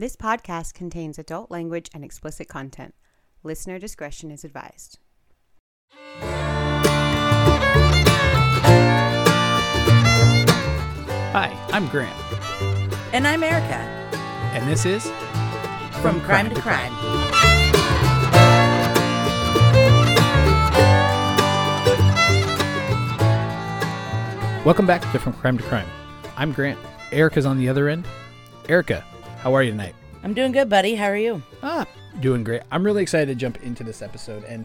This podcast contains adult language and explicit content. Listener discretion is advised. Hi, I'm Grant, And I'm Erica and this is from, Crime, to Crime. Welcome back to From Crime to Crime. I'm Grant. Erica's on the other end. Erica, how are you tonight? I'm doing good, buddy. How are you? Ah, doing great. I'm really excited to jump into this episode, and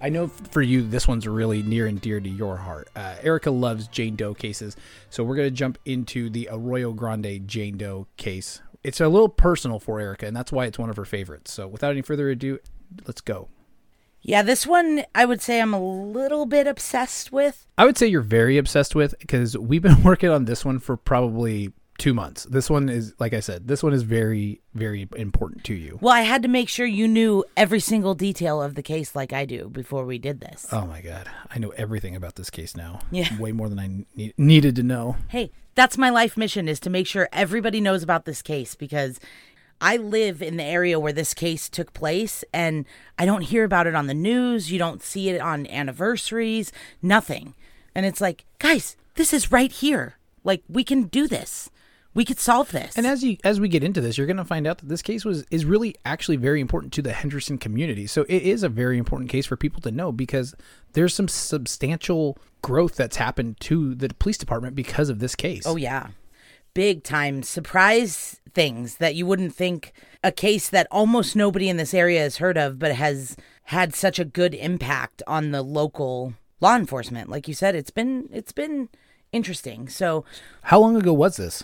I know for you this one's really near and dear to your heart. Uh, Erica loves Jane Doe cases, so we're going to jump into the Arroyo Grande Jane Doe case. It's a little personal for Erica, and that's why it's one of her favorites. So, without any further ado, let's go. Yeah, this one I would say I'm a little bit obsessed with. I would say you're very obsessed with because we've been working on this one for probably two months. This one is, like I said, this one is very, very important to you. Well, I had to make sure you knew every single detail of the case like I do before we did this. Oh my God. I know everything about this case now. Yeah. Way more than I need, needed to know. Hey, that's my life mission is to make sure everybody knows about this case because I live in the area where this case took place and I don't hear about it on the news. You don't see it on anniversaries, nothing. And it's like, guys, this is right here. Like, we can do this. We could solve this. And as you as we get into this, you're going to find out that this case was is really actually very important to the Henderson community. So it is a very important case for people to know because there's some substantial growth that's happened to the police department because of this case. Oh yeah. Big time surprise things that you wouldn't think a case that almost nobody in this area has heard of but has had such a good impact on the local law enforcement. Like you said, it's been it's been interesting. So How long ago was this?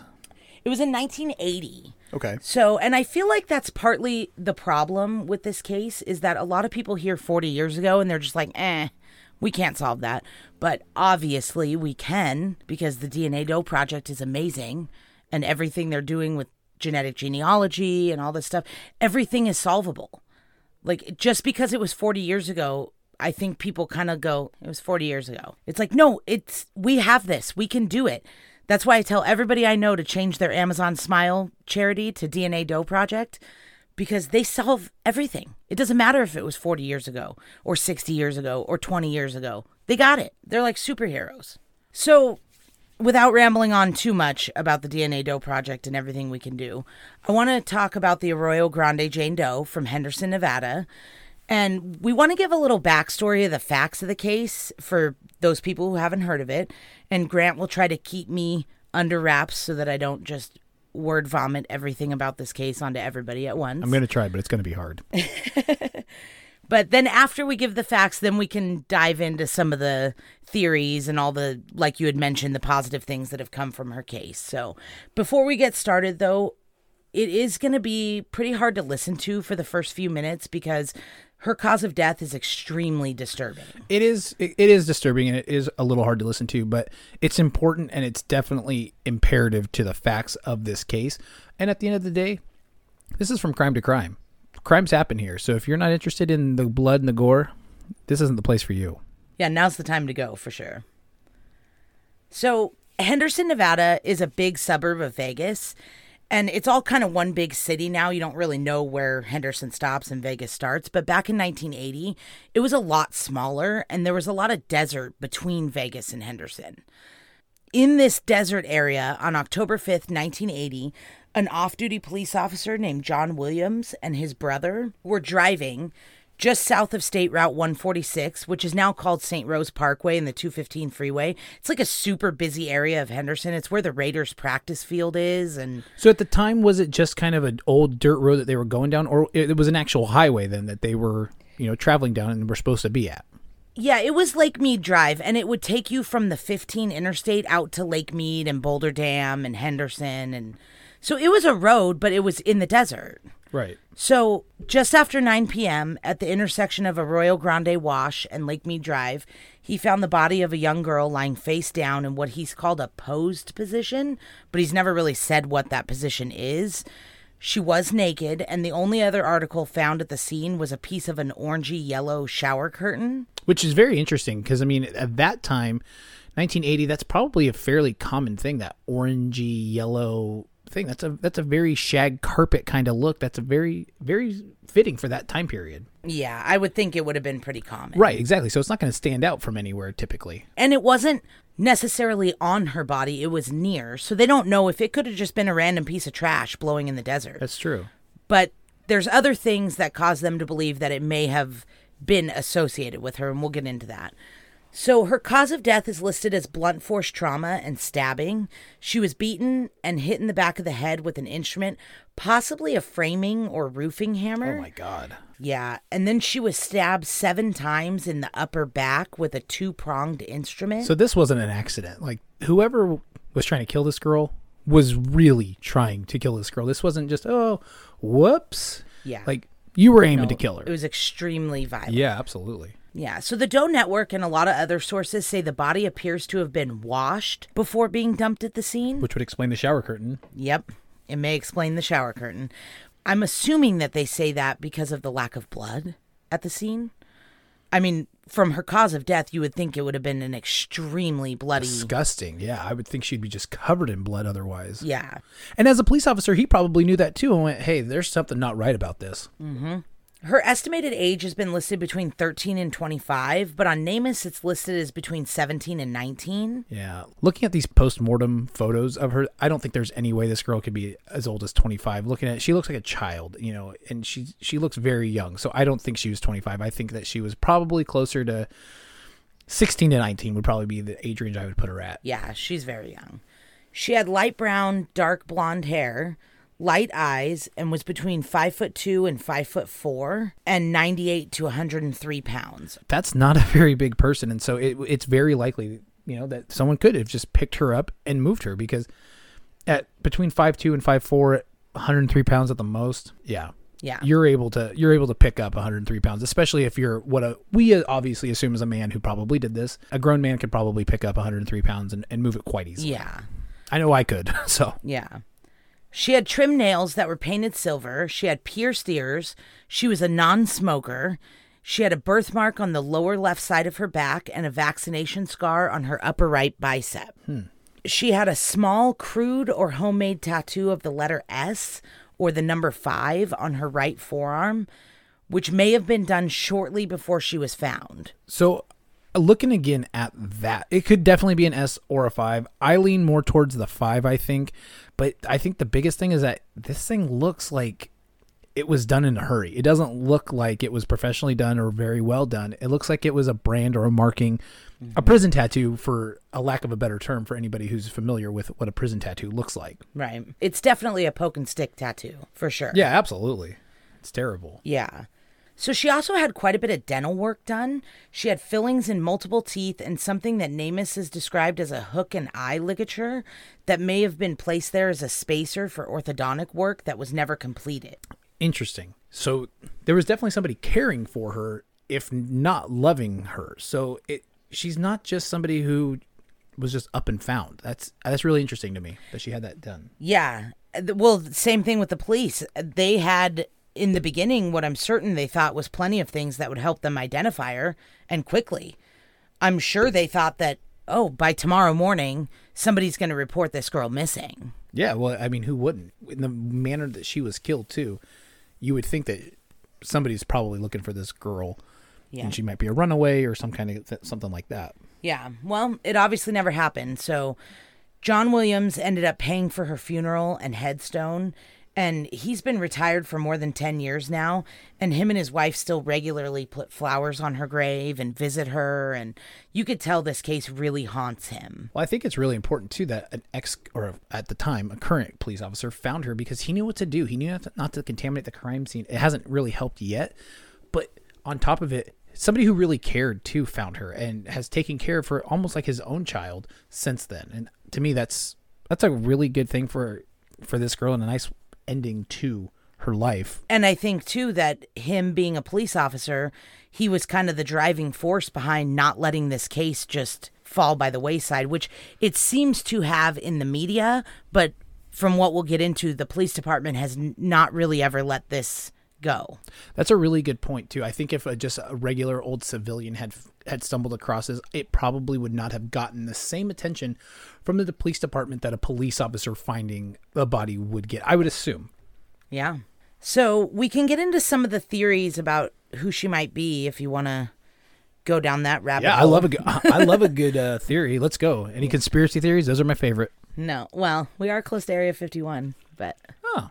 It was in 1980. Okay. So, and I feel like that's partly the problem with this case is that a lot of people hear 40 years ago and they're just like, eh, we can't solve that. But obviously we can because the DNA Doe project is amazing and everything they're doing with genetic genealogy and all this stuff, everything is solvable. Like, just because it was 40 years ago, I think people kind of go, it was 40 years ago. It's like, no, it's, we have this, we can do it. That's why I tell everybody I know to change their Amazon Smile charity to DNA Doe Project because they solve everything. It doesn't matter if it was 40 years ago or 60 years ago or 20 years ago. They got it. They're like superheroes. So, without rambling on too much about the DNA Doe Project and everything we can do, I want to talk about the Arroyo Grande Jane Doe from Henderson, Nevada. And we want to give a little backstory of the facts of the case for those people who haven't heard of it. And Grant will try to keep me under wraps so that I don't just word vomit everything about this case onto everybody at once. I'm going to try, but it's going to be hard. But then after we give the facts, then we can dive into some of the theories and all the, like you had mentioned, the positive things that have come from her case. So before we get started, though, it is going to be pretty hard to listen to for the first few minutes because her cause of death is extremely disturbing. It is it is disturbing and it is a little hard to listen to, but it's important and it's definitely imperative to the facts of this case. And at the end of the day, this is from crime to crime. Crimes happen here. So if you're not interested in the blood and the gore, this isn't the place for you. Yeah, now's the time to go for sure. So, Henderson, Nevada is a big suburb of Vegas, and it's all kind of one big city now. You don't really know where Henderson stops and Vegas starts, but back in 1980, it was a lot smaller, and there was a lot of desert between Vegas and Henderson. In this desert area on October 5th, 1980, an off duty police officer named John Williams and his brother were driving just south of State Route 146, which is now called St. Rose Parkway and the 215 freeway. It's like a super busy area of Henderson. It's where the Raiders practice field is. And So at the time, was it just kind of an old dirt road that they were going down, or it was an actual highway then that they were, you know, traveling down and were supposed to be at? yeah, it was Lake Mead Drive, and it would take you from the 15 interstate out to Lake Mead and Boulder Dam and Henderson. And so it was a road, but it was in the desert. Right. So, just after 9 p.m., at the intersection of Arroyo Grande Wash and Lake Mead Drive, he found the body of a young girl lying face down in what he's called a posed position, but he's never really said what that position is. She was naked, and the only other article found at the scene was a piece of an orangey yellow shower curtain. Which is very interesting because I mean, at that time, 1980, that's probably a fairly common thing that orangey yellow thing. That's a that's a very shag carpet kind of look. That's a very very fitting for that time period. Yeah, I would think it would have been pretty common. Right, exactly. So it's not going to stand out from anywhere typically. And it wasn't necessarily on her body, it was near. So they don't know if it could have just been a random piece of trash blowing in the desert. That's true. But there's other things that cause them to believe that it may have been associated with her, and we'll get into that. So her cause of death is listed as blunt force trauma and stabbing. She was beaten and hit in the back of the head with an instrument, possibly a framing or roofing hammer. Oh my god. Yeah, and then she was stabbed seven times in the upper back with a two pronged instrument. So this wasn't an accident. Like whoever was trying to kill this girl was really trying to kill this girl. This wasn't just oh, whoops. yeah, Like you were aiming no, to kill her. It was extremely violent. yeah, absolutely. Yeah, so the Doe Network and a lot of other sources say the body appears to have been washed before being dumped at the scene. Which would explain the shower curtain. Yep, it may explain the shower curtain. I'm assuming that they say that because of the lack of blood at the scene. I mean, from her cause of death, you would think it would have been an extremely bloody. Disgusting. Yeah, I would think she'd be just covered in blood otherwise. Yeah. And as a police officer, he probably knew that too and went, "Hey, there's something not right about this." Mm-hmm. Her estimated age has been listed between 13 and 25, but on NamUs it's listed as between 17 and 19. Yeah. Looking at these post-mortem photos of her, I don't think there's any way this girl could be as old as 25. Looking at she looks like a child, you know, and she she looks very young. So I don't think she was 25. I think that she was probably closer to 16 to 19 would probably be the age range I would put her at. Yeah, she's very young. She had light brown, dark blonde hair, light eyes, and was between five foot two and five foot four, and 98 to 103 pounds. That's not a very big person and so it, it's very likely, you know, that someone could have just picked her up and moved her because at between five two and 5'4 103 pounds at the most. Yeah. Yeah. you're able to you're able to pick up 103 pounds especially if you're what a we uh, obviously assume is a man who probably did this a grown man could probably pick up 103 pounds and, and move it quite easily Yeah. i know i could so Yeah. She had trim nails that were painted silver. She had pierced ears. She was a non smoker. She had a birthmark on the lower left side of her back and a vaccination scar on her upper right bicep. Hmm. She had a small, crude, or homemade tattoo of the letter S or the number five on her right forearm, which may have been done shortly before she was found. so looking again at that it could definitely be an s or a 5 i lean more towards the 5 i think but i think the biggest thing is that this thing looks like it was done in a hurry. It doesn't look like it was professionally done or very well done. It looks like it was a brand or a marking, a mm-hmm. prison tattoo, for a lack of a better term for anybody who's familiar with what a prison tattoo looks like. Right. It's definitely a poke and stick tattoo, for sure. Yeah, absolutely. It's terrible. Yeah. So she also had quite a bit of dental work done. She had fillings in multiple teeth and something that NamUs has described as a hook and eye ligature that may have been placed there as a spacer for orthodontic work that was never completed. Interesting. So there was definitely somebody caring for her, if not loving her. So it she's not just somebody who was just up and found. That's that's really interesting to me that she had that done. Yeah. Well, same thing with the police. They had in the beginning what I'm certain they thought was plenty of things that would help them identify her and quickly. I'm sure they thought that, oh, by tomorrow morning, somebody's going to report this girl missing. Yeah, well, I mean, who wouldn't? In the manner that she was killed too, you would think that somebody's probably looking for this girl, Yeah. and she might be a runaway or some kind of th- something like that. Yeah. Well, it obviously never happened. So John Williams ended up paying for her funeral and headstone. And he's been retired for more than 10 years now. And him and his wife still regularly put flowers on her grave and visit her. And you could tell this case really haunts him. Well, I think it's really important too that an ex or at the time a current police officer found her because he knew what to do. He knew not to, not to contaminate the crime scene. It hasn't really helped yet, but on top of it, somebody who really cared too found her and has taken care of her almost like his own child since then. And to me, that's that's a really good thing for for this girl and a nice ending to her life. And I think too that him being a police officer, he was kind of the driving force behind not letting this case just fall by the wayside, which it seems to have in the media, but from what we'll get into, the police department has not really ever let this go. That's a really good point too. I think if a, just a regular old civilian had had stumbled across this, it probably would not have gotten the same attention from the police department that a police officer finding a body would get. I would assume. Yeah. So we can get into some of the theories about who she might be if you want to go down that rabbit Yeah, I love a good, I love a good uh, theory. Let's go. Any conspiracy theories? Those are my favorite. No. Well, we are close to Area 51, but Oh,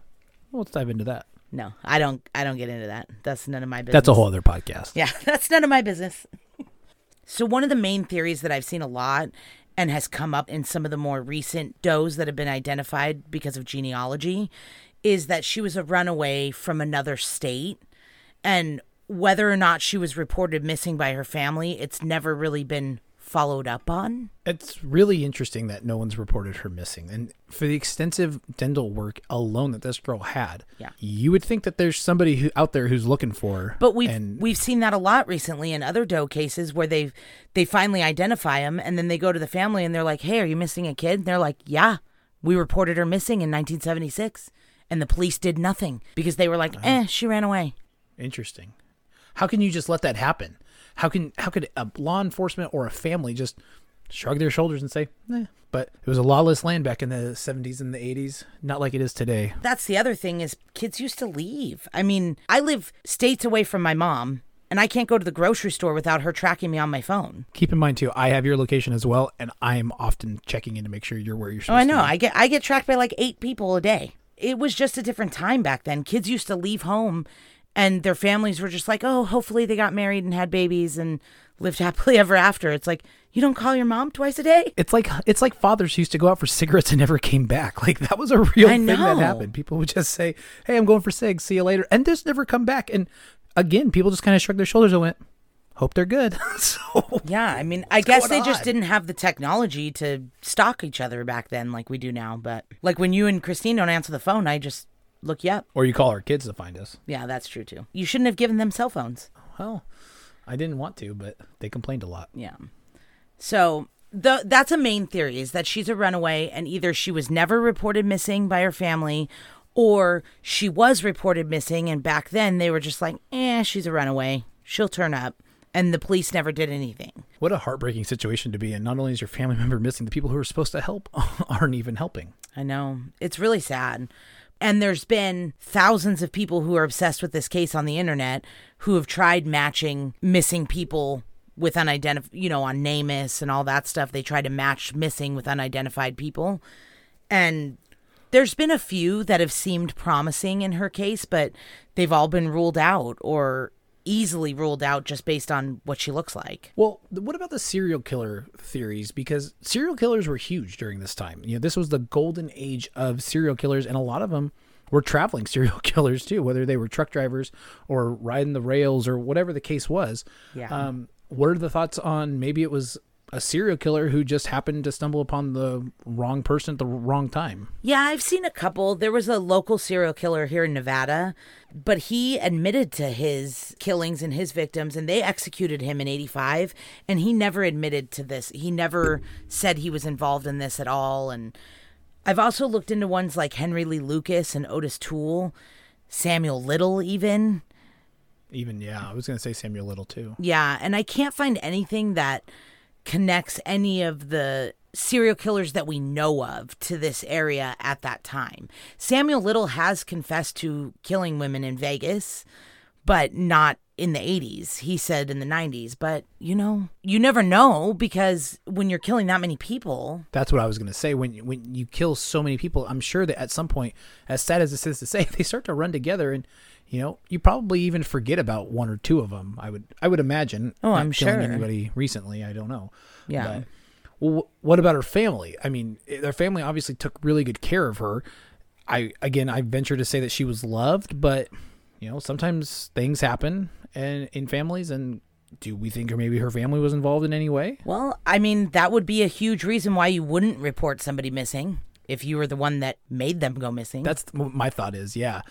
well, let's dive into that. No, I don't I don't get into that. That's none of my business. That's a whole other podcast. Yeah, that's none of my business. so, one of the main theories that I've seen a lot and has come up in some of the more recent does that have been identified because of genealogy is that she was a runaway from another state. And whether or not she was reported missing by her family, it's never really been followed up on. It's really interesting that no one's reported her missing. And for the extensive dental work alone that this girl had, Yeah. you would think that there's somebody who out there who's looking for her. But we've and we've seen that a lot recently in other doe cases where they they finally identify them and then they go to the family and they're like, "Hey, are you missing a kid?" And they're like, "Yeah, we reported her missing in 1976." And the police did nothing because they were like, "Eh, she ran away." interesting. How can you just let that happen? How can how could a law enforcement or a family just shrug their shoulders and say, eh. But it was a lawless land back in the 70s and the 80s, not like it is today. That's the other thing is kids used to leave. I mean, I live states away from my mom, and I can't go to the grocery store without her tracking me on my phone. Keep in mind too, I have your location as well, and I am often checking in to make sure you're where you're supposed. Oh, I know. to be. I get I get tracked by like eight people a day. It was just a different time back then. Kids used to leave home, and their families were just like, "Oh, hopefully they got married and had babies and lived happily ever after." It's like you don't call your mom twice a day. It's like it's like fathers used to go out for cigarettes and never came back. Like that was a real thing that happened. People would just say, "Hey, I'm going for cigs. See you later," and just never come back. And again, people just kind of shrugged their shoulders and went, "Hope they're good." so Yeah, I mean, I guess they going just didn't have the technology to stalk each other back then like we do now. But like when you and Christine don't answer the phone, I just look you up. or you call our kids to find us. Yeah, that's true too. You shouldn't have given them cell phones. Well, I didn't want to, but they complained a lot. Yeah. So the that's a main theory is that she's a runaway and either she was never reported missing by her family or she was reported missing and back then they were just like, "Eh, she's a runaway. She'll turn up." And the police never did anything. What a heartbreaking situation to be in. Not only is your family member missing, the people who are supposed to help aren't even helping. I know. It's really sad. And there's been thousands of people who are obsessed with this case on the internet who have tried matching missing people with unidentified, you know, on NamUs and all that stuff. They try to match missing with unidentified people. And there's been a few that have seemed promising in her case, but they've all been ruled out or easily ruled out just based on what she looks like. Well, what about the serial killer theories? Because serial killers were huge during this time. You know, this was the golden age of serial killers, and a lot of them were traveling serial killers too, whether they were truck drivers or riding the rails or whatever the case was. Yeah. Um, what are the thoughts on maybe it was a serial killer who just happened to stumble upon the wrong person at the wrong time? Yeah, I've seen a couple. There was a local serial killer here in Nevada, but he admitted to his killings and his victims, and they executed him in 85. And he never admitted to this. He never said he was involved in this at all. And I've also looked into ones like Henry Lee Lucas and Otis Toole, Samuel Little, even. Even yeah, I was gonna say Samuel Little too. Yeah, and I can't find anything that connects any of the serial killers that we know of to this area at that time. Samuel Little has confessed to killing women in Vegas, but not in the 80s. He said in the 90s, but you know, you never know because when you're killing that many people, That's what I was going to say. When when you kill so many people, I'm sure that at some point, as sad as this is to say, they start to run together, and you know, you probably even forget about one or two of them. I would I would imagine. Oh, I'm sure. Anybody recently? I don't know. Yeah. But, well, what about her family? I mean, eh, their family obviously took really good care of her. I again, I venture to say that she was loved, but you know, sometimes things happen and in families, and do we think or maybe her family was involved in any way? well, I mean, that would be a huge reason why you wouldn't report somebody missing if you were the one that made them go missing. That's my thought is. Yeah,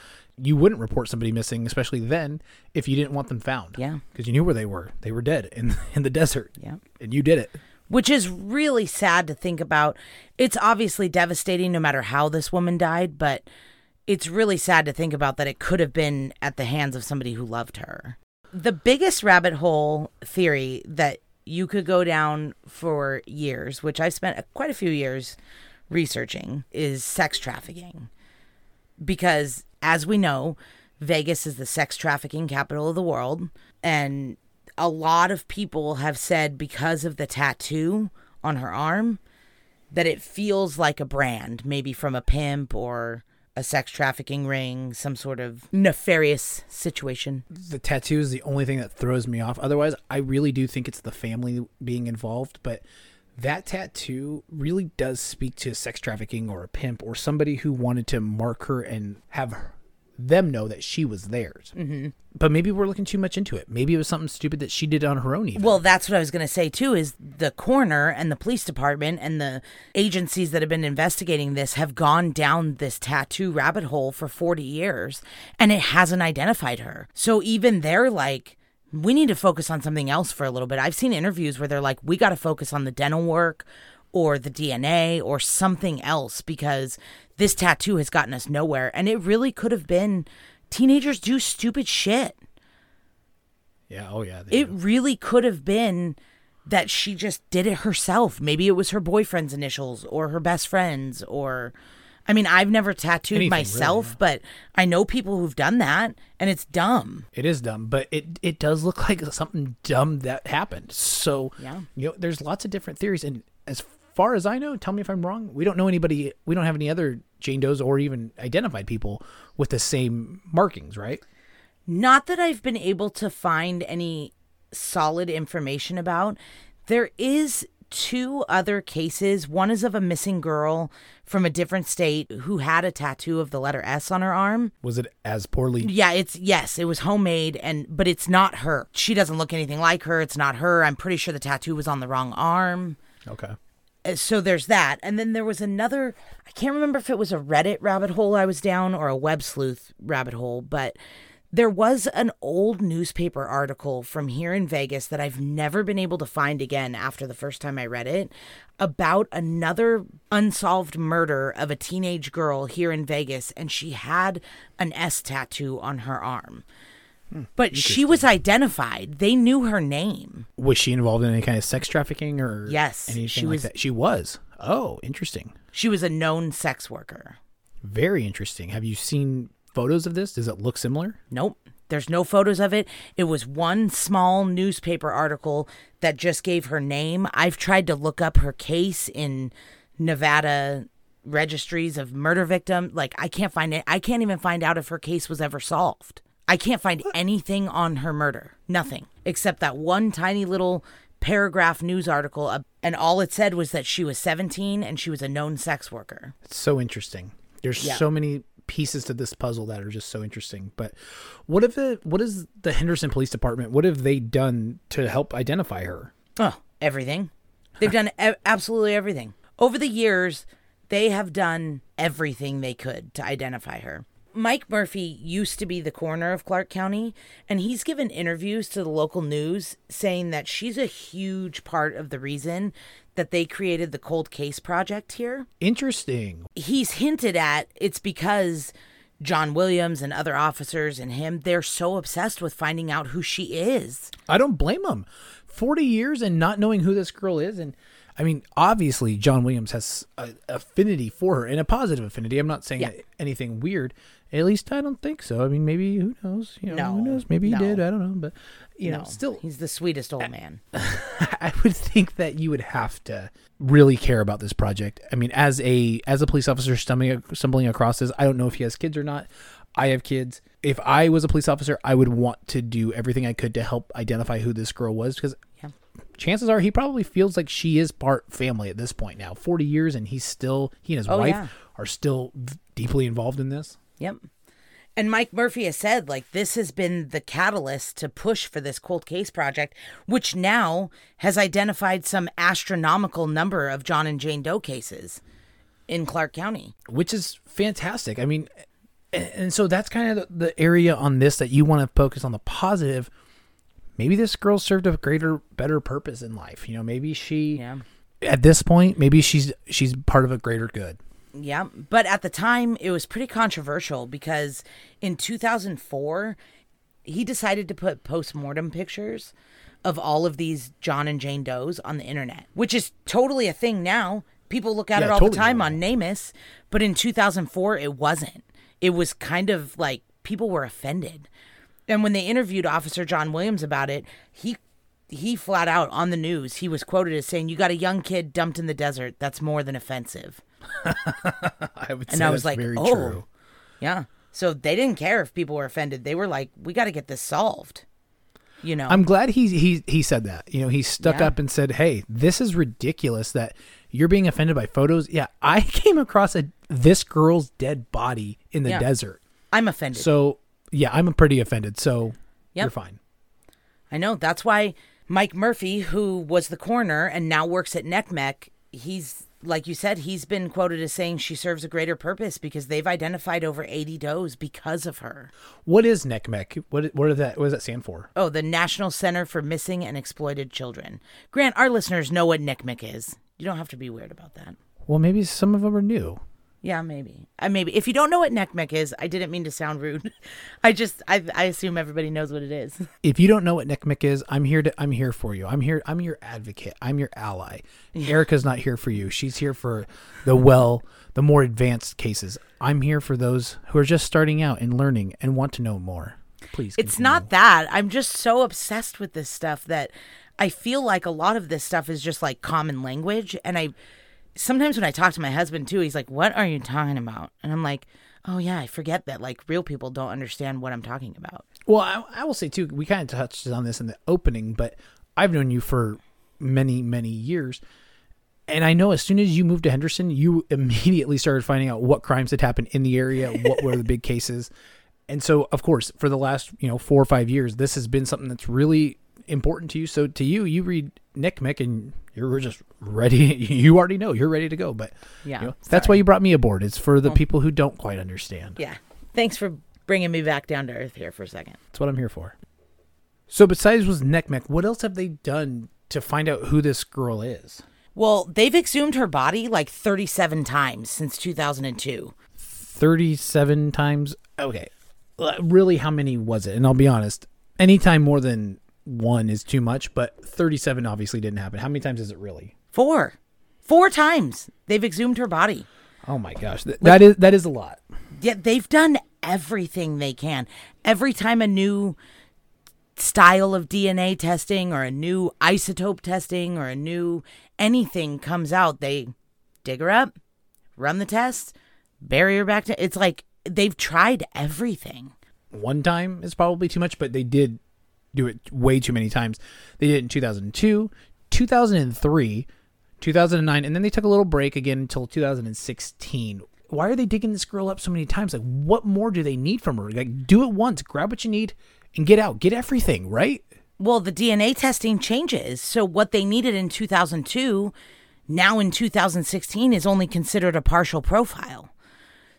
you wouldn't report somebody missing, especially then, if you didn't want them found. Yeah. because you knew where they were. They were dead in in the desert. Yeah. and you did it. which is really sad to think about. It's obviously devastating no matter how this woman died, but it's really sad to think about that it could have been at the hands of somebody who loved her. The biggest rabbit hole theory that you could go down for years, which I've spent quite a few years researching, is sex trafficking. Because as we know, Vegas is the sex trafficking capital of the world. And a lot of people have said because of the tattoo on her arm that it feels like a brand, maybe from a pimp or a sex trafficking ring, some sort of nefarious situation. The tattoo is the only thing that throws me off. Otherwise, I really do think it's the family being involved, but that tattoo really does speak to sex trafficking or a pimp or somebody who wanted to mark her and have her, them know that she was theirs. Mm-hmm. But maybe we're looking too much into it. Maybe it was something stupid that she did on her own. Even. Well, that's what I was going to say too. Is the coroner and the police department and the agencies that have been investigating this have gone down this tattoo rabbit hole for forty years, and it hasn't identified her. So even they're like, we need to focus on something else for a little bit. I've seen interviews where they're like, we got to focus on the dental work or the DNA or something else because this tattoo has gotten us nowhere. And it really could have been teenagers do stupid shit. yeah. Oh yeah. It do. really could have been that she just did it herself. Maybe it was her boyfriend's initials or her best friend's or I mean, I've never tattooed Anything, really, myself, yeah. but I know people who've done that and it's dumb. It is dumb, but it it does look like something dumb that happened. So Yeah. you know, there's lots of different theories, and as far as I know, tell me if I'm wrong. We don't know anybody. We don't have any other Jane Does or even identified people with the same markings, right? Not that I've been able to find any solid information about. There is two other cases. One is of a missing girl from a different state who had a tattoo of the letter S on her arm. Was it as poorly? Yeah, it's yes, it was homemade and but it's not her. She doesn't look anything like her. It's not her. I'm pretty sure the tattoo was on the wrong arm. Okay. Uh, So there's that. And then there was another I can't remember if it was a Reddit rabbit hole I was down or a web sleuth rabbit hole, but there was an old newspaper article from here in Vegas that I've never been able to find again after the first time I read it about another unsolved murder of a teenage girl here in Vegas and she had an S tattoo on her arm. But she was identified. They knew her name. Was she involved in any kind of sex trafficking or Yes, anything she like was- that? She was. Oh, interesting. She was a known sex worker. Very interesting. Have you seen photos of this? Does it look similar? Nope. There's no photos of it. It was one small newspaper article that just gave her name. I've tried to look up her case in Nevada registries of murder victim. Like I can't find it. I can't even find out if her case was ever solved. I can't find anything on her murder. Nothing except that one tiny little paragraph news article uh, and all it said was that she was 17 and she was a known sex worker. It's so interesting. There's Yeah. so many pieces to this puzzle that are just so interesting. But what if the what is the Henderson Police Department? What have they done to help identify her? Oh, everything. They've done e- absolutely everything. Over the years, they have done everything they could to identify her. Mike Murphy used to be the coroner of Clark County, and he's given interviews to the local news saying that she's a huge part of the reason that they created the cold case project here. Interesting. He's hinted at it's because John Williams and other officers and him, they're so obsessed with finding out who she is. I don't blame them. Forty years and not knowing who this girl is, and I mean, obviously, John Williams has a affinity for her and a positive affinity. I'm not saying Yeah. anything weird. At least I don't think so. I mean, maybe who knows? You know, No, who knows? Maybe he no. did. I don't know, but you know, still, he's the sweetest old man. I would think that you would have to really care about this project. I mean, as a as a police officer stumbling stumbling across this, I don't know if he has kids or not. I have kids. If I was a police officer, I would want to do everything I could to help identify who this girl was because. Chances are he probably feels like she is part family at this point now. 40 years and he's still he and his Oh, wife yeah. are still deeply involved in this. Yep. And Mike Murphy has said, like, this has been the catalyst to push for this cold case project, which now has identified some astronomical number of John and Jane Doe cases in Clark County. which is fantastic. I mean, and so that's kind of the area on this that you want to focus on the positive. Maybe this girl served a greater, better purpose in life. You know, maybe she Yeah. at this point, maybe she's she's part of a greater good. Yeah, but at the time it was pretty controversial because in 2004 he decided to put post-mortem pictures of all of these John and Jane Does on the internet, which is totally a thing now. People look at Yeah, it all totally the time normal. on NamUs, but in 2004 it wasn't. It was kind of like people were offended. And when they interviewed Officer John Williams about it, he he flat out on the news, he was quoted as saying, "You got a young kid dumped in the desert. That's more than offensive." I would And say I was like, very "Oh." true. Yeah. So they didn't care if people were offended. They were like, "We got to get this solved." You know. I'm glad he he he said that. You know, he stuck Yeah. up and said, "Hey, this is ridiculous that you're being offended by photos." Yeah, I came across a this girl's dead body in the Yeah. desert. I'm offended. So, yeah, I'm pretty offended. So, Yep. you're fine. I know. That's why Mike Murphy, who was the coroner and now works at NCMEC, he's like you said, he's been quoted as saying she serves a greater purpose because they've identified over 80 does because of her. What is NCMEC? What what is that? What does that stand for? Oh, the National Center for Missing and Exploited Children. Grant, our listeners know what NCMEC is. You don't have to be weird about that. Well, maybe some of them are new. Yeah, maybe. Uh, maybe. If you don't know what NCMEC is, I didn't mean to sound rude. I just, I, I assume everybody knows what it is. If you don't know what NCMEC is, I'm here to I'm here for you. I'm here I'm your advocate. I'm your ally. Erica's not here for you. She's here for the well, the more advanced cases. I'm here for those who are just starting out and learning and want to know more. Please. It's not that. I'm just so obsessed with this stuff that I feel like a lot of this stuff is just like common language. And I sometimes when I talk to my husband too, he's like, What are you talking about? And I'm like, Oh, yeah, I forget that like real people don't understand what I'm talking about. Well, I, I will say too. We kind of touched on this in the opening, but I've known you for many, many years, and I know as soon as you moved to Henderson, you immediately started finding out what crimes had happened in the area, what were the big cases, and so of course, for the last you know four or five years, this has been something that's really important to you. So to you, you read NCMEC, and you're just ready. You already know you're ready to go. But Yeah, you know, that's why you brought me aboard. It's for the people who don't quite understand. Yeah. Thanks for bringing me back down to earth here for a second. That's what I'm here for. So besides was NCMEC, what else have they done to find out who this girl is? Well, they've exhumed her body like 37 times since 2002. 37 times. Okay. Really, how many was it? And I'll be honest, anytime more than one is too much, but 37 obviously didn't happen. How many times is it really? Four. Four times they've exhumed her body. Oh my gosh. Th- that is that is a lot. Yeah, they've done everything they can. Every time a new style of DNA testing or a new isotope testing or a new anything comes out, they dig her up, run the test, bury her back to it's like they've tried everything. One time is probably too much, but they did do it way too many times. They did it in 2002, 2003, 2009, and then they took a little break again until 2016. Why are they digging this girl up so many times? Like, what more do they need from her? Like, do it once, grab what you need, and get out. Get everything, right? Well, the DNA testing changes. So what they needed in 2002, now in 2016 is only considered a partial profile.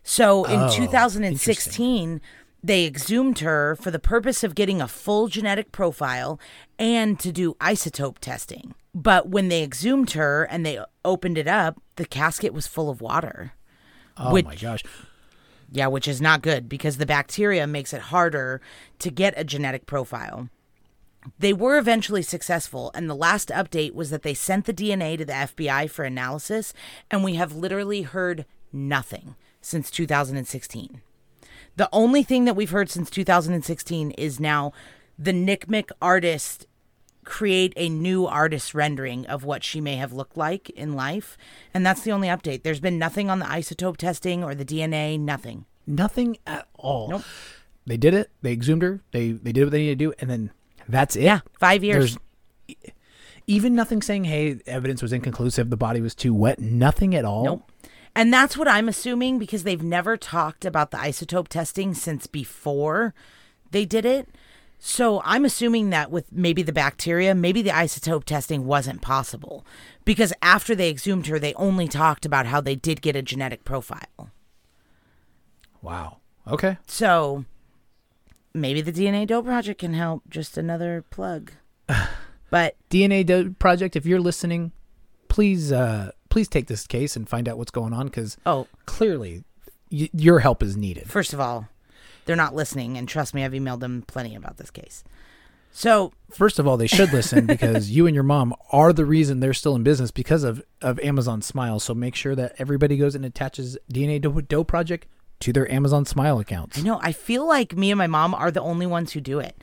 So in Oh, 2016, they exhumed her for the purpose of getting a full genetic profile and to do isotope testing. But when they exhumed her and they opened it up, the casket was full of water. Oh Which- my gosh. Yeah, which is not good because the bacteria makes it harder to get a genetic profile. They were eventually successful, and the last update was that they sent the DNA to the FBI for analysis, and we have literally heard nothing since 2016. The only thing that we've heard since 2016 is now the NCMEC artist create a new artist rendering of what she may have looked like in life, and that's the only update. There's been nothing on the isotope testing or the DNA, nothing. Nothing at all. Nope. They did it. They exhumed her. They they did what they needed to do, and then that's it. Yeah, five years. There's even nothing saying, "Hey, evidence was inconclusive. The body was too wet." Nothing at all. Nope. And that's what I'm assuming because they've never talked about the isotope testing since before they did it. So I'm assuming that with maybe the bacteria, maybe the isotope testing wasn't possible because after they exhumed her, they only talked about how they did get a genetic profile. Wow. Okay. So maybe the DNA Doe Project can help. Just another plug. But DNA Do- project. If you're listening, please uh please take this case and find out what's going on because Oh, clearly y- your help is needed. first of all, they're not listening, and trust me, I've emailed them plenty about this case. So First of all, they should listen because you and your mom are the reason they're still in business because of, of Amazon Smile. So make sure that everybody goes and attaches DNA Doe Project to their Amazon Smile accounts. I know. I feel like me and my mom are the only ones who do it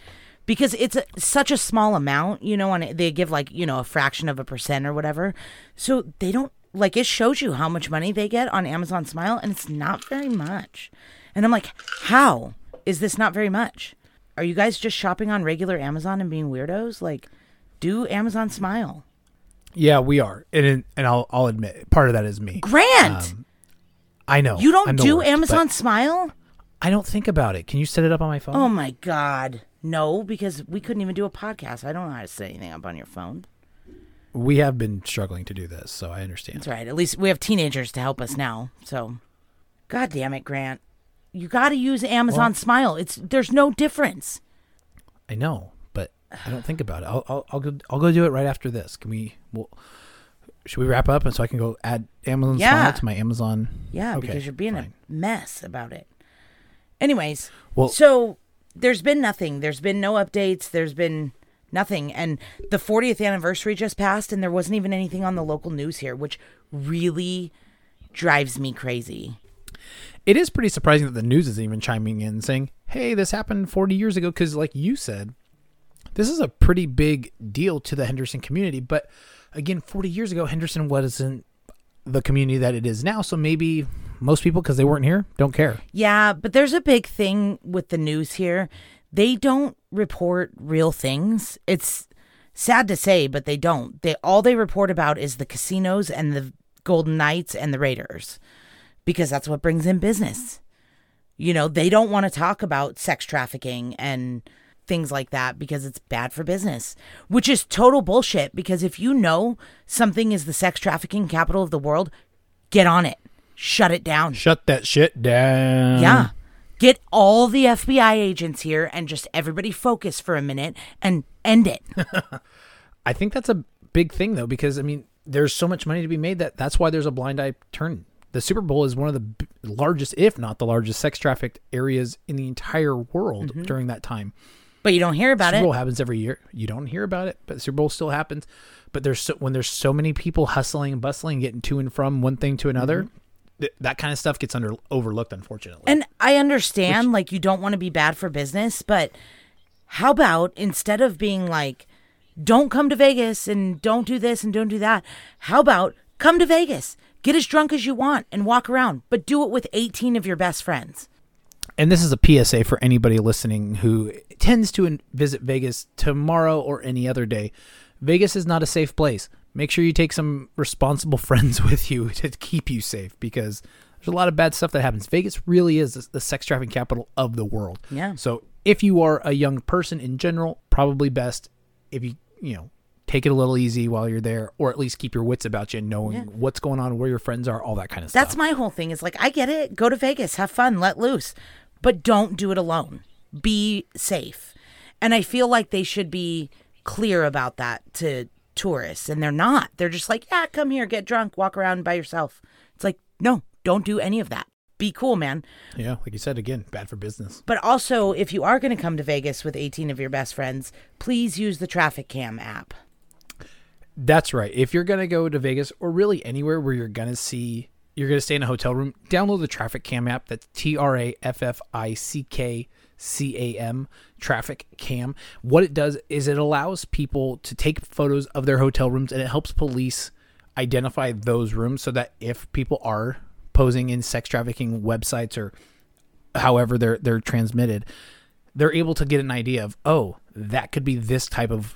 because it's a, such a small amount, you know, and they give like, you know, a fraction of a percent or whatever. So they don't like it shows you how much money they get on Amazon Smile and it's not very much. And I'm like, how is this not very much? Are you guys just shopping on regular Amazon and being weirdos? Like, do Amazon Smile. Yeah, we are, and and I'll I'll admit part of that is me. Grant, um, I know you don't do worst, Amazon Smile? I don't think about it. Can you set it up on my phone? Oh my God. No, because we couldn't even do a podcast. I don't know how to set anything up on your phone. We have been struggling to do this, so I understand. That's right. At least we have teenagers to help us now. So, God damn it, Grant. You got to use Amazon Well- Smile. It's there's no difference. I know, but I don't think about it. I'll I'll, I'll go I'll go do it right after this. Can we? Well, should we wrap up and so I can go add Amazon Yeah. Smile to my Amazon? Yeah, Okay, because you're being fine. a mess about it. Anyways, Well- so there's been nothing. There's been no updates. There's been nothing. And the 40th anniversary just passed, and there wasn't even anything on the local news here, which really drives me crazy. It is pretty surprising that the news is even chiming in saying, "Hey, this happened 40 years ago." Because, like you said, this is a pretty big deal to the Henderson community. But again, 40 years ago, Henderson wasn't the community that it is now. So maybe most people, because they weren't here, don't care. Yeah, but there's a big thing with the news here. They don't report real things. It's sad to say, but they don't. They all they report about is the casinos and the Golden Knights and the Raiders because that's what brings in business. You know, they don't want to talk about sex trafficking and things like that because it's bad for business, which is total bullshit because if you know something is the sex trafficking capital of the world, get on it. Shut it down. Shut that shit down. Yeah. Get all the FBI agents here and just everybody focus for a minute and end it. I think that's a big thing though, because I mean, there's so much money to be made that that's why there's a blind eye turn. The Super Bowl is one of the b- largest, if not the largest, sex trafficked areas in the entire world mm-hmm. during that time. But you don't hear about it. Super Bowl happens every year. You don't hear about it, but the Super Bowl still happens. But there's so, when there's so many people hustling and bustling, getting to and from one thing to another, mm-hmm. Th- that kind of stuff gets under overlooked, unfortunately. And I understand like you don't want to be bad for business, but how about instead of being like don't come to Vegas and don't do this and don't do that, how about come to Vegas, get as drunk as you want and walk around, but do it with 18 of your best friends. and this is a PSA for anybody listening who tends to visit Vegas tomorrow or any other day. Vegas is not a safe place. Make sure you take some responsible friends with you to keep you safe because there's a lot of bad stuff that happens. Vegas really is the- sex trafficking capital of the world. Yeah. So if you are a young person in general, probably best if you, you know, take it a little easy while you're there or at least keep your wits about you and knowing Yeah. what's going on, where your friends are, all that kind of stuff. That's my whole thing is like I get it, go to Vegas, have fun, let loose, but don't do it alone. Be safe. And I feel like they should be clear about that to tourists and they're not. They're just like, "Yeah, come here, get drunk, walk around by yourself." It's like, "No, don't do any of that. Be cool, man." yeah, like you said again, bad for business. But also, if you are going to come to Vegas with 18 of your best friends, please use the TraffickCam app. That's right. If you're gonna go to Vegas or really anywhere where you're gonna see, you're gonna stay in a hotel room, download the TraffickCam app. That's T R A F F I C K C A M, Traffic Cam. What it does is it allows people to take photos of their hotel rooms and it helps police identify those rooms so that if people are posing in sex trafficking websites or however they're they're transmitted, they're able to get an idea of oh that could be this type of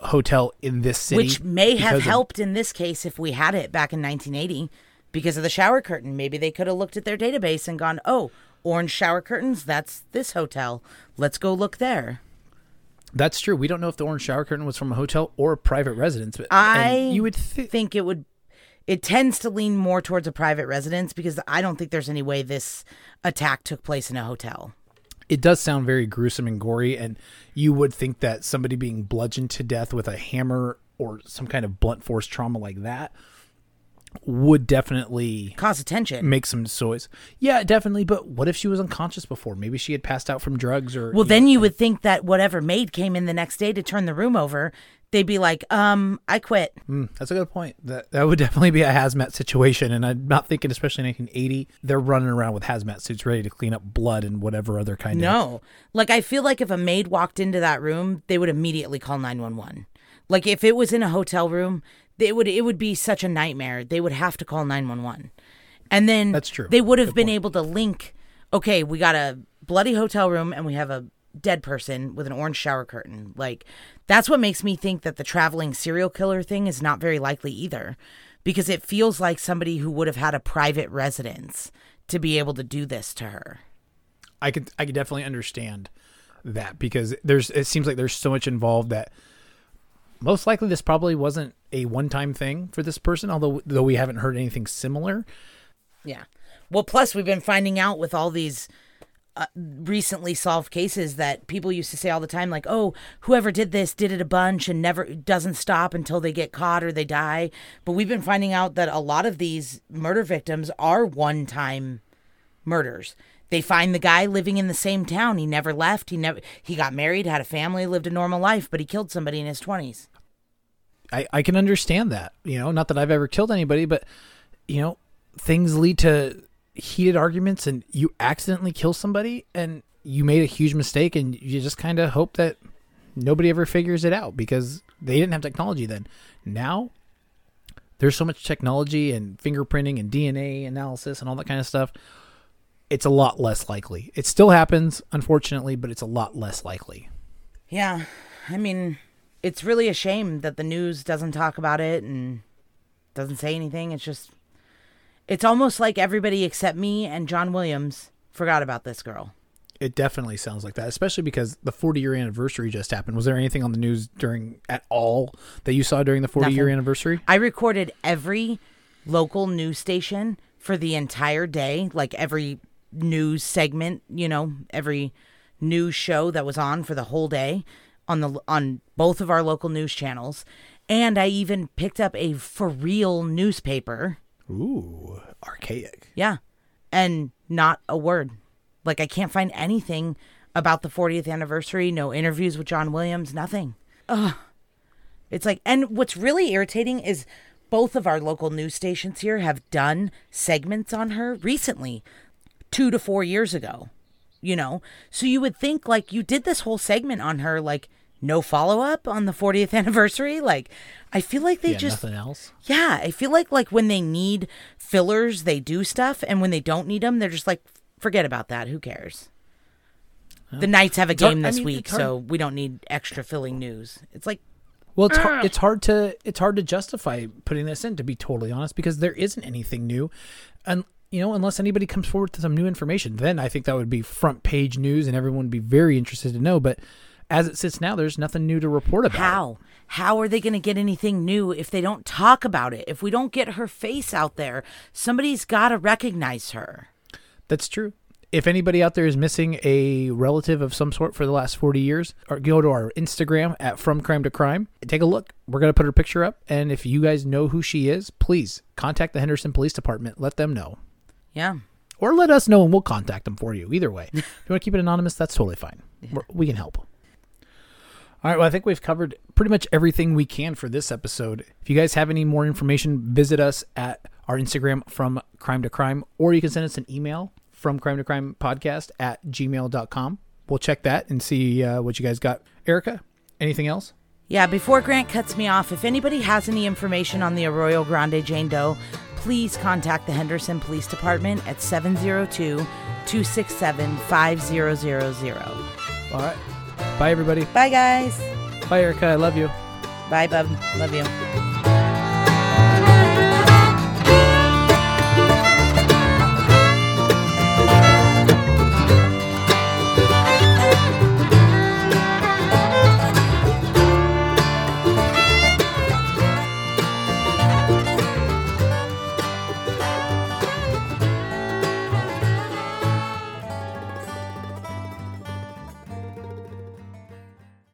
hotel in this city, Which may have because of- helped in this case if we had it back in 1980 because of the shower curtain. Maybe they could have looked at their database and gone, oh, orange shower curtains, that's this hotel. Let's go look there. That's true. We don't know if the orange shower curtain was from a hotel or a private residence, but I you would think think it would. It tends to lean more towards a private residence because I don't think there's any way this attack took place in a hotel. it does sound very gruesome and gory, and you would think that somebody being bludgeoned to death with a hammer or some kind of blunt force trauma like that would definitely Cause attention. make some noise. Yeah, definitely. But what if she was unconscious before? Maybe she had passed out from drugs or. Well, you then know, you would think that whatever maid came in the next day to turn the room over, they'd be like, um, I quit. Mm, that's a good point. That that would definitely be a hazmat situation, and I'm not thinking, especially in 1980, they're running around with hazmat suits ready to clean up blood and whatever other kind of. No. Like, I feel like if a maid walked into that room, they would immediately call 911. Like, if it was in a hotel room, it would it would be such a nightmare. They would have to call 911. And then That's true. they would have Good been point. able to link, okay, we got a bloody hotel room and we have a dead person with an orange shower curtain. Like, that's what makes me think that the traveling serial killer thing is not very likely either. Because it feels like somebody who would have had a private residence to be able to do this to her. I could I could definitely understand that because there's it seems like there's so much involved that most likely this probably wasn't a one time thing for this person, although though we haven't heard anything similar. Yeah. Well, plus we've been finding out with all these uh, recently solved cases that people used to say all the time, like, "Oh, whoever did this did it a bunch and never doesn't stop until they get caught or they die." But we've been finding out that a lot of these murder victims are one-time murders. They find the guy living in the same town. He never left. He never he got married, had a family, lived a normal life, but he killed somebody in his twenties. I, I can understand that. You know, not that I've ever killed anybody, but you know, things lead to heated arguments and you accidentally kill somebody and you made a huge mistake and you just kind of hope that nobody ever figures it out because they didn't have technology then. Now there's so much technology and fingerprinting and DNA analysis and all that kind of stuff. It's a lot less likely. It still happens, unfortunately, but it's a lot less likely. Yeah. I mean, it's really a shame that the news doesn't talk about it and doesn't say anything. It's just, it's almost like everybody except me and John Williams forgot about this girl. It definitely sounds like that, especially because the 40 year anniversary just happened. Was there anything on the news during at all that you saw during the 40 year anniversary? I recorded every local news station for the entire day, like every news segment, you know, every news show that was on for the whole day on the on both of our local news channels. And I even picked up a for real newspaper Ooh, archaic. Yeah. And not a word. Like I can't find anything about the 40th anniversary, no interviews with John Williams, nothing. Ugh. It's like and what's really irritating is both of our local news stations here have done segments on her recently, 2 to 4 years ago. You know. So you would think like you did this whole segment on her like no follow up on the 40th anniversary like I feel like they yeah, just nothing else. yeah, I feel like like when they need fillers, they do stuff, and when they don't need them, they're just like, forget about that. Who cares? The Knights have a hard- game I this mean, week, so we don't need extra filling news. It's like, Well, it's hard, ah. it's hard to it's hard to justify putting this in, to be totally honest, because there isn't anything new, and you know, unless anybody comes forward with some new information, then I think that would be front page news, and everyone would be very interested to know. But as it sits now, there's nothing new to report about. it. how? How are they going to get anything new if they don't talk about it? If we don't get her face out there, somebody's got to recognize her. That's true. If anybody out there is missing a relative of some sort for the last 40 years, or go to our Instagram at From Crime to Crime, take a look. We're going to put her picture up. And if you guys know who she is, please contact the Henderson Police Department. Let them know. Yeah. Or let us know and we'll contact them for you. Either way. if you want to keep it anonymous, that's totally fine. We're, we can help. All right. Well, I think we've covered pretty much everything we can for this episode. If you guys have any more information, visit us at our Instagram from crime to crime, or you can send us an email from crime to crime podcast at gmail.com. We'll check that and see uh, what you guys got. Erica, anything else? Yeah, before Grant cuts me off, if anybody has any information on the Arroyo Grande Jane Doe, please contact the Henderson Police Department at 702 267 5000. All right. Bye, everybody. Bye, guys. Bye, Erica. I love you. Bye, bub. Love you.